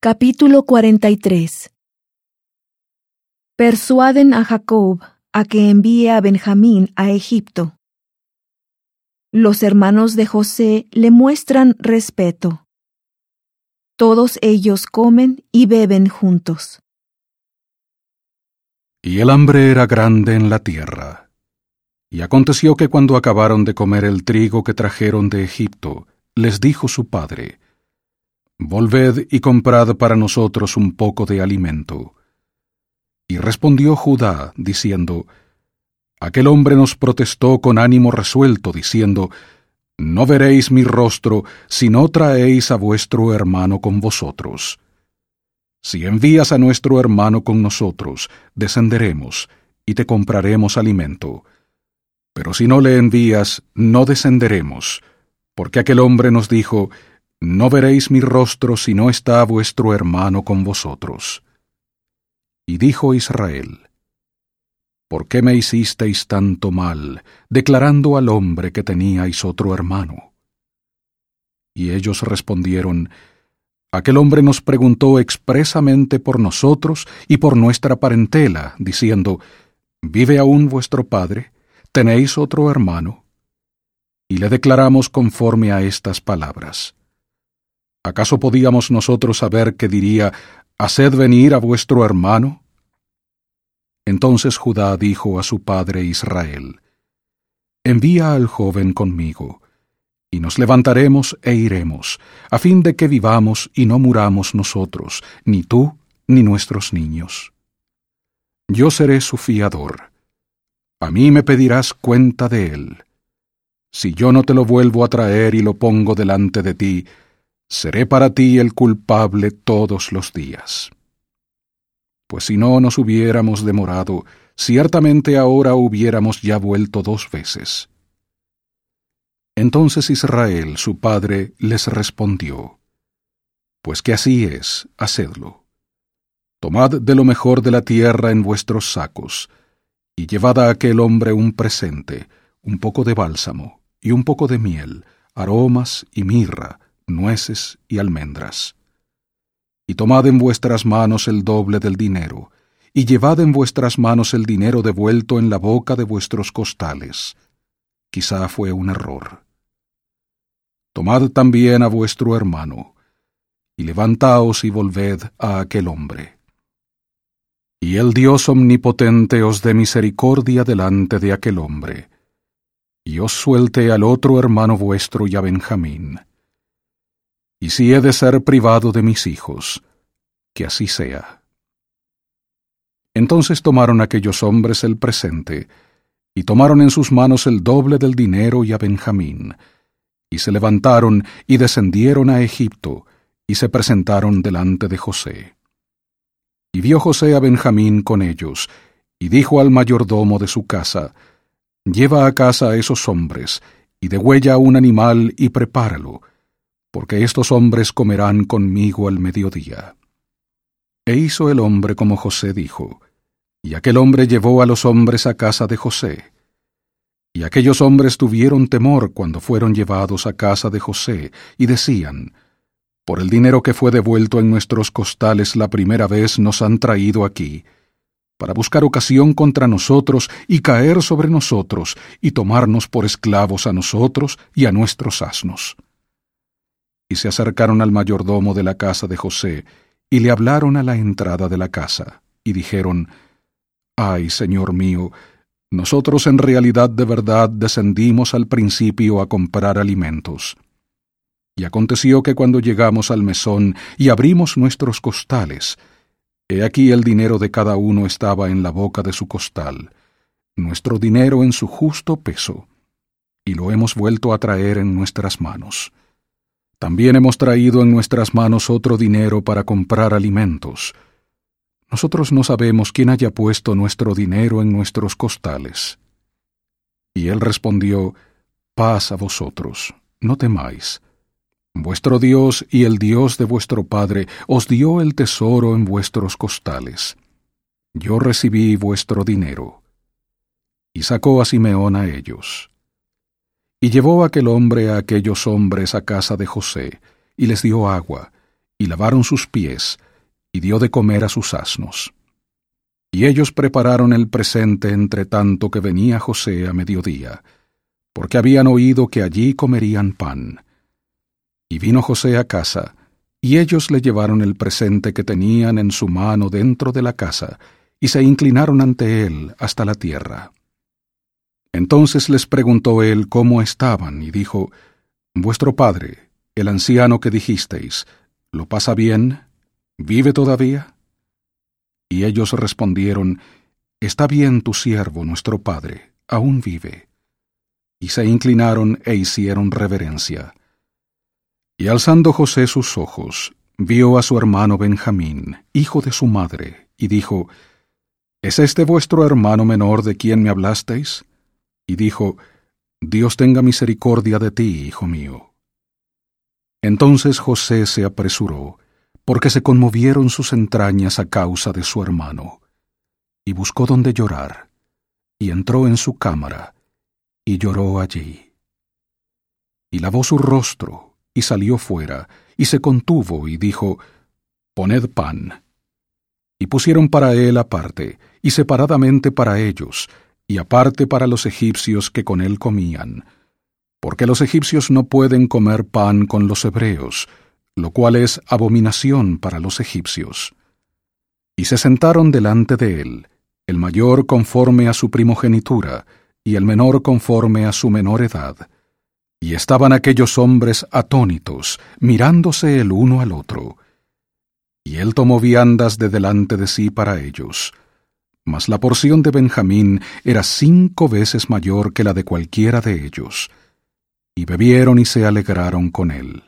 Capítulo 43 Persuaden a Jacob a que envíe a Benjamín a Egipto. Los hermanos de José le muestran respeto. Todos ellos comen y beben juntos. Y el hambre era grande en la tierra. Y aconteció que cuando acabaron de comer el trigo que trajeron de Egipto, les dijo su padre, Volved y comprad para nosotros un poco de alimento. Y respondió Judá, diciendo, Aquel hombre nos protestó con ánimo resuelto, diciendo, No veréis mi rostro si no traéis a vuestro hermano con vosotros. Si envías a nuestro hermano con nosotros, descenderemos, y te compraremos alimento. Pero si no le envías, no descenderemos, porque aquel hombre nos dijo, no veréis mi rostro si no está vuestro hermano con vosotros. Y dijo Israel, ¿Por qué me hicisteis tanto mal, declarando al hombre que teníais otro hermano? Y ellos respondieron, Aquel hombre nos preguntó expresamente por nosotros y por nuestra parentela, diciendo, ¿Vive aún vuestro padre? ¿Tenéis otro hermano? Y le declaramos conforme a estas palabras. ¿Acaso podíamos nosotros saber que diría, Haced venir a vuestro hermano? Entonces Judá dijo a su padre Israel, Envía al joven conmigo, y nos levantaremos e iremos, a fin de que vivamos y no muramos nosotros, ni tú, ni nuestros niños. Yo seré su fiador. A mí me pedirás cuenta de él. Si yo no te lo vuelvo a traer y lo pongo delante de ti, seré para ti el culpable todos los días. Pues si no nos hubiéramos demorado, ciertamente ahora hubiéramos ya vuelto dos veces. Entonces Israel, su padre, les respondió, Pues que así es, hacedlo. Tomad de lo mejor de la tierra en vuestros sacos, y llevad a aquel hombre un presente, un poco de bálsamo, y un poco de miel, aromas y mirra, nueces y almendras. Y tomad en vuestras manos el doble del dinero, y llevad en vuestras manos el dinero devuelto en la boca de vuestros costales. Quizá fue un error. Tomad también a vuestro hermano, y levantaos y volved a aquel hombre. Y el Dios omnipotente os dé misericordia delante de aquel hombre, y os suelte al otro hermano vuestro y a Benjamín y si he de ser privado de mis hijos, que así sea. Entonces tomaron aquellos hombres el presente, y tomaron en sus manos el doble del dinero y a Benjamín, y se levantaron y descendieron a Egipto, y se presentaron delante de José. Y vio José a Benjamín con ellos, y dijo al mayordomo de su casa, Lleva a casa a esos hombres, y degüella un animal y prepáralo, porque estos hombres comerán conmigo al mediodía. E hizo el hombre como José dijo, y aquel hombre llevó a los hombres a casa de José. Y aquellos hombres tuvieron temor cuando fueron llevados a casa de José, y decían, Por el dinero que fue devuelto en nuestros costales la primera vez nos han traído aquí, para buscar ocasión contra nosotros y caer sobre nosotros, y tomarnos por esclavos a nosotros y a nuestros asnos y se acercaron al mayordomo de la casa de José, y le hablaron a la entrada de la casa, y dijeron, Ay, Señor mío, nosotros en realidad de verdad descendimos al principio a comprar alimentos. Y aconteció que cuando llegamos al mesón y abrimos nuestros costales, he aquí el dinero de cada uno estaba en la boca de su costal, nuestro dinero en su justo peso, y lo hemos vuelto a traer en nuestras manos. También hemos traído en nuestras manos otro dinero para comprar alimentos. Nosotros no sabemos quién haya puesto nuestro dinero en nuestros costales. Y él respondió, Paz a vosotros, no temáis. Vuestro Dios y el Dios de vuestro Padre os dio el tesoro en vuestros costales. Yo recibí vuestro dinero. Y sacó a Simeón a ellos. Y llevó aquel hombre a aquellos hombres a casa de José, y les dio agua, y lavaron sus pies, y dio de comer a sus asnos. Y ellos prepararon el presente entre tanto que venía José a mediodía, porque habían oído que allí comerían pan. Y vino José a casa, y ellos le llevaron el presente que tenían en su mano dentro de la casa, y se inclinaron ante él hasta la tierra. Entonces les preguntó él cómo estaban, y dijo, Vuestro padre, el anciano que dijisteis, ¿lo pasa bien? ¿Vive todavía? Y ellos respondieron, Está bien tu siervo, nuestro padre, aún vive. Y se inclinaron e hicieron reverencia. Y alzando José sus ojos, vio a su hermano Benjamín, hijo de su madre, y dijo, ¿Es este vuestro hermano menor de quien me hablasteis? Y dijo, Dios tenga misericordia de ti, hijo mío. Entonces José se apresuró, porque se conmovieron sus entrañas a causa de su hermano, y buscó donde llorar, y entró en su cámara, y lloró allí. Y lavó su rostro, y salió fuera, y se contuvo, y dijo, Poned pan. Y pusieron para él aparte, y separadamente para ellos, y aparte para los egipcios que con él comían, porque los egipcios no pueden comer pan con los hebreos, lo cual es abominación para los egipcios. Y se sentaron delante de él, el mayor conforme a su primogenitura, y el menor conforme a su menor edad. Y estaban aquellos hombres atónitos, mirándose el uno al otro. Y él tomó viandas de delante de sí para ellos. Mas la porción de Benjamín era cinco veces mayor que la de cualquiera de ellos. Y bebieron y se alegraron con él.